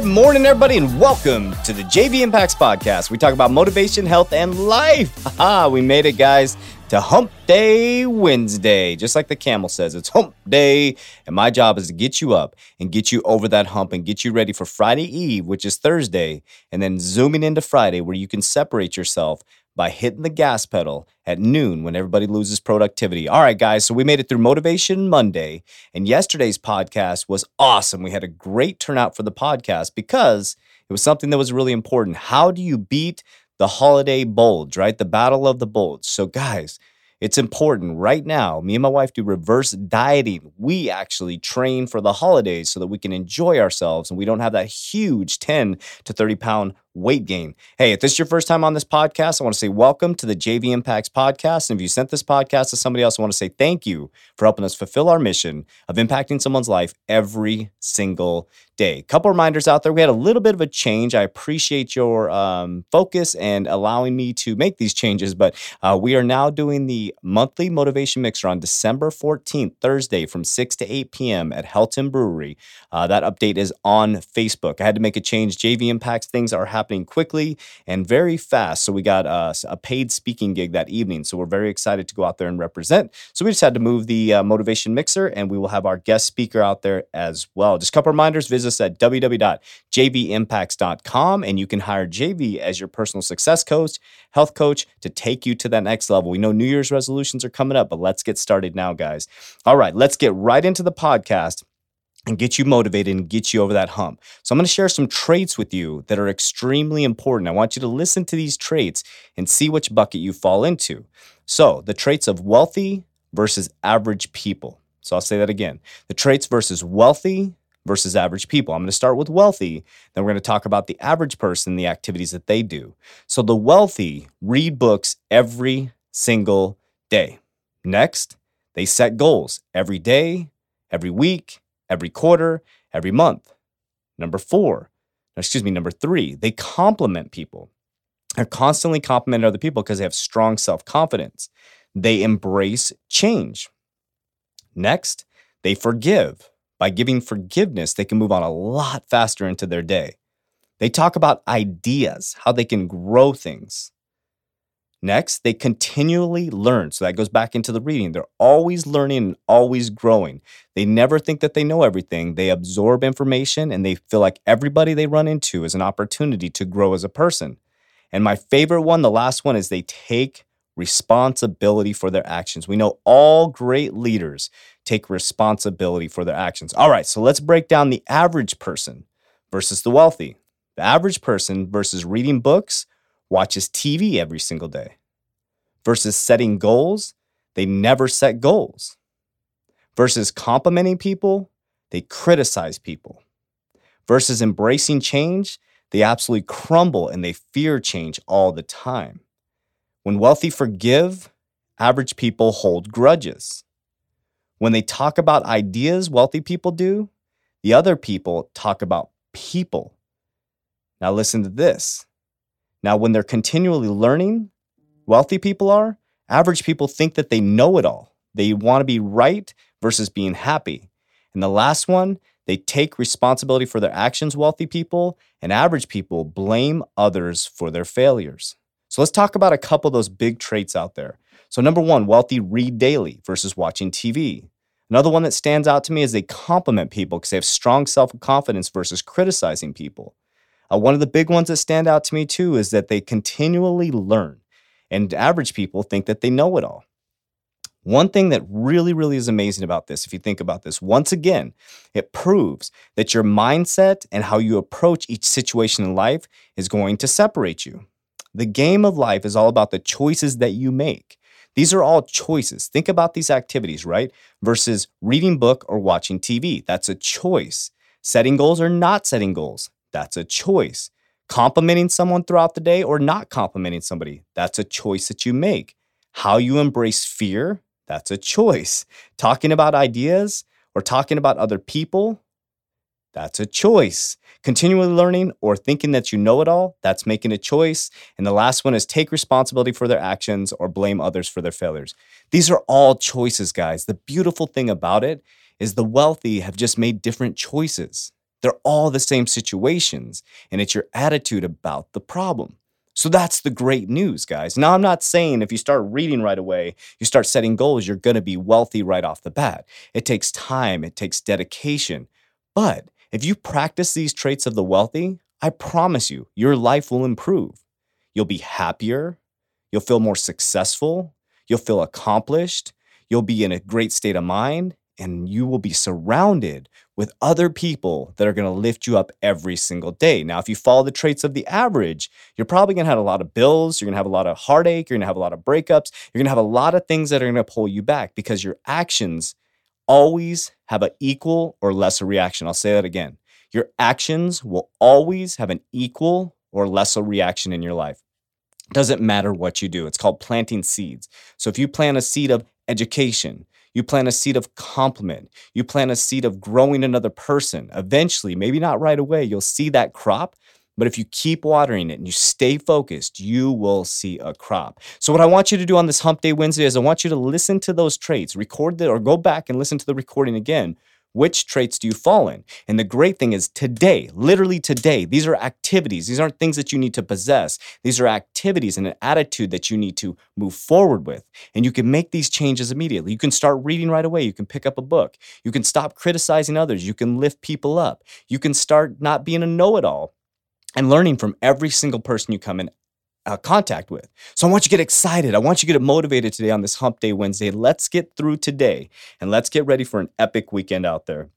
Good morning, everybody, and welcome to the JV Impacts Podcast. We talk about motivation, health, and life. Haha, we made it, guys to Hump Day Wednesday. Just like the camel says, it's Hump Day. And my job is to get you up and get you over that hump and get you ready for Friday Eve, which is Thursday, and then zooming into Friday where you can separate yourself by hitting the gas pedal at noon when everybody loses productivity. All right, guys, so we made it through Motivation Monday, and yesterday's podcast was awesome. We had a great turnout for the podcast because it was something that was really important. How do you beat the holiday bulge, right? The battle of the bulge. So, guys, it's important right now. Me and my wife do reverse dieting. We actually train for the holidays so that we can enjoy ourselves and we don't have that huge 10 to 30 pound weight gain. Hey, if this is your first time on this podcast, I want to say welcome to the JV Impacts podcast. And if you sent this podcast to somebody else, I want to say thank you for helping us fulfill our mission of impacting someone's life every single day. Couple reminders out there. We had a little bit of a change. I appreciate your um, focus and allowing me to make these changes, but uh, we are now doing the monthly motivation mixer on December 14th, Thursday from 6 to 8 p.m. at Helton Brewery. Uh, that update is on Facebook. I had to make a change. JV Impacts things are happening happening quickly and very fast. So we got uh, a paid speaking gig that evening. So we're very excited to go out there and represent. So we just had to move the uh, motivation mixer and we will have our guest speaker out there as well. Just a couple reminders visit us at www.jvimpacts.com and you can hire JV as your personal success coach, health coach to take you to that next level. We know New Year's resolutions are coming up, but let's get started now, guys. All right, let's get right into the podcast and get you motivated and get you over that hump. So, I'm going to share some traits with you that are extremely important. I want you to listen to these traits and see which bucket you fall into. So, the traits of wealthy versus average people. So, I'll say that again the traits versus wealthy versus average people. I'm going to start with wealthy, then we're going to talk about the average person, the activities that they do. So, the wealthy read books every single day. Next, they set goals every day, every week, every quarter, every month. Number four, excuse me, number three, they compliment people. They're constantly complimenting other people because they have strong self confidence. They embrace change. Next, they forgive. By giving forgiveness, they can move on a lot faster into their day. They talk about ideas, how they can grow things. Next, they continually learn. So that goes back into the reading. They're always learning and always growing. They never think that they know everything. They absorb information and they feel like everybody they run into is an opportunity to grow as a person. And my favorite one, the last one, is they take responsibility for their actions. We know all great leaders take responsibility for their actions. All right, so let's break down the average person versus the wealthy. The average person versus reading books watches TV every single day versus setting goals, they never set goals. Versus complimenting people, they criticize people. Versus embracing change, they absolutely crumble and they fear change all the time. When wealthy forgive, average people hold grudges. When they talk about ideas, wealthy people do, the other people talk about people. Now, listen to this now, when they're continually learning, wealthy people are, average people think that they know it all. They want to be right versus being happy. And the last one, they take responsibility for their actions, wealthy people, and average people blame others for their failures. So let's talk about a couple of those big traits out there. So, number one, wealthy read daily versus watching TV. Another one that stands out to me is they compliment people because they have strong self confidence versus criticizing people. Uh, one of the big ones that stand out to me too is that they continually learn, and average people think that they know it all. One thing that really, really is amazing about this, if you think about this, once again, it proves that your mindset and how you approach each situation in life is going to separate you. The game of life is all about the choices that you make. These are all choices. Think about these activities, right? Versus reading book or watching TV. That's a choice. Setting goals or not setting goals. That's a choice. Complimenting someone throughout the day or not complimenting somebody, that's a choice that you make. How you embrace fear, That's a choice. Talking about ideas or talking about other people, that's a choice. Continually learning or thinking that you know it all, that's making a choice. And the last one is take responsibility for their actions or blame others for their failures. These are all choices, guys. The beautiful thing about it is the wealthy have just made different choices. They're all the same situations, and it's your attitude about the problem. So that's the great news, guys. Now, I'm not saying if you start reading right away, you start setting goals, you're going to be wealthy right off the bat. It takes time, it takes dedication. But if you practice these traits of the wealthy, I promise you, your life will improve. You'll be happier, you'll feel more successful, you'll feel accomplished, you'll be in a great state of mind, and you will be surrounded with other people that are going to lift you up every single day. Now, if you follow the traits of the average, you're probably going to have a lot of bills, you're going to have a lot of heartache, you're going to have a lot of breakups, you're going to have a lot of things that are going to pull you back because your actions always have an equal or lesser reaction. I'll say that again. Your actions will always have an equal or lesser reaction in your life. Doesn't matter what you do. It's called planting seeds. So if you plant a seed of education, you plant a seed of compliment. You plant a seed of growing another person. Eventually, maybe not right away, you'll see that crop. But if you keep watering it and you stay focused, you will see a crop. So, what I want you to do on this Hump Day Wednesday is I want you to listen to those traits, record it, or go back and listen to the recording again which traits do you fall in? And the great thing is today, literally today, these are activities. These aren't things that you need to possess. These are activities and an attitude that you need to move forward with. And you can make these changes immediately. You can start reading right away. You can pick up a book. You can stop criticizing others. You can lift people up. You can start not being a know it all and learning from every single person you come in uh, contact with. So I want you to get excited. I want you to get motivated today on this Hump Day Wednesday. Let's get through today and let's get ready for an epic weekend out there.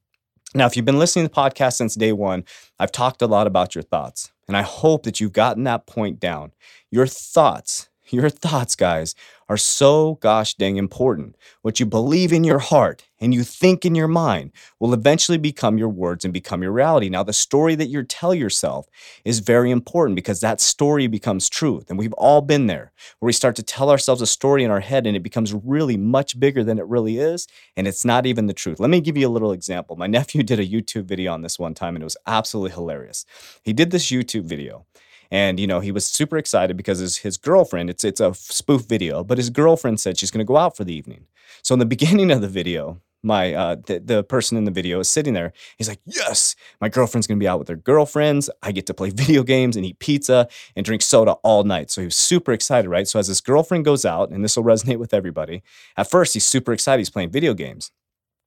Now, if you've been listening to the podcast since day one, I've talked a lot about your thoughts, and I hope that you've gotten that point down. Your thoughts your thoughts, guys, are so gosh dang important. What you believe in your heart and you think in your mind will eventually become your words and become your reality. Now, the story that you tell yourself is very important because that story becomes truth. And we've all been there where we start to tell ourselves a story in our head and it becomes really much bigger than it really is. And it's not even the truth. Let me give you a little example. My nephew did a YouTube video on this one time and it was absolutely hilarious. He did this YouTube video and you know he was super excited because his, his girlfriend it's it's a spoof video but his girlfriend said she's going to go out for the evening. So in the beginning of the video my uh, the, the person in the video is sitting there. He's like yes my girlfriend's to be out with her girlfriends. I get to play video games and eat pizza and drink soda all night. So he was super excited right? So as his girlfriend goes out and this will resonate with everybody at first he's super excited he's playing video games.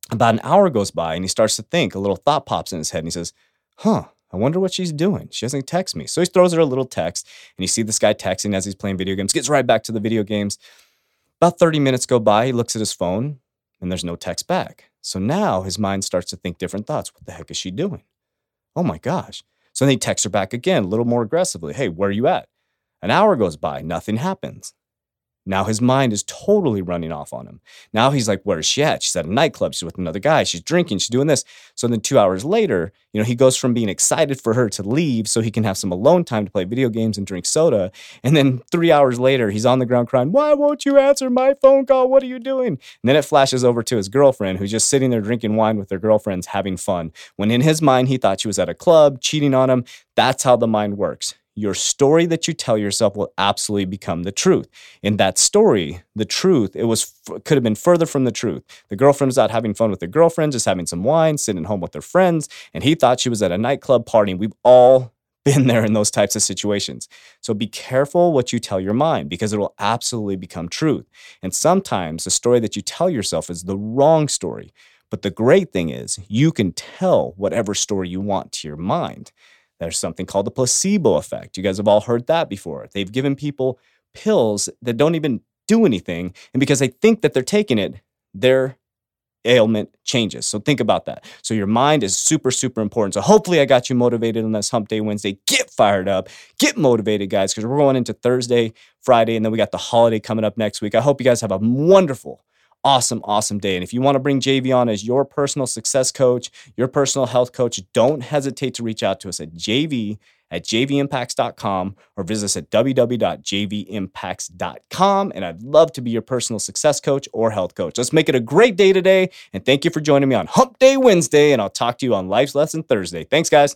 About an hour goes by and he starts to think a little thought pops in his head and he says huh I wonder what she's doing. She doesn't text me. So he throws her a little text, and you see this guy texting as he's playing video games, gets right back to the video games. About 30 minutes go by, he looks at his phone, and there's no text back. So now his mind starts to think different thoughts. What the heck is she doing? Oh my gosh. So then he texts her back again, a little more aggressively. Hey, where are you at? An hour goes by, nothing happens. Now his mind is totally running off on him. Now he's like, where is she at? She's at a nightclub. She's with another guy. She's drinking. She's doing this. So then two hours later, you know, he goes from being excited for her to leave so he can have some alone time to play video games and drink soda. And then three hours later, he's on the ground crying, why won't you answer my phone call? What are you doing? And then it flashes over to his girlfriend who's just sitting there drinking wine with their girlfriends, having fun. When in his mind, he thought she was at a club, cheating on him. That's how the mind works your story that you tell yourself will absolutely become the truth. In that story, the truth, it was could have been further from the truth. The girlfriend's out having fun with their girlfriend, just having some wine, sitting home with their friends, and he thought she was at a nightclub party. We've all been there in those types of situations. So be careful what you tell your mind because it will absolutely become truth. And sometimes the story that you tell yourself is the wrong story. But the great thing is, you can tell whatever story you want to your mind. There's something called the placebo effect. You guys have all heard that before. They've given people pills that don't even do anything. And because they think that they're taking it, their ailment changes. So think about that. So your mind is super, super important. So hopefully I got you motivated on this hump day Wednesday. Get fired up, get motivated, guys, because we're going into Thursday, Friday, and then we got the holiday coming up next week. I hope you guys have a wonderful awesome, awesome day. And if you want to bring JV on as your personal success coach, your personal health coach, don't hesitate to reach out to us at JV at jvimpacts.com or visit us at www.jvimpacts.com. And I'd love to be your personal success coach or health coach. Let's make it a great day today. And thank you for joining me on Hump Day Wednesday. And I'll talk to you on Life's Lesson Thursday. Thanks, guys.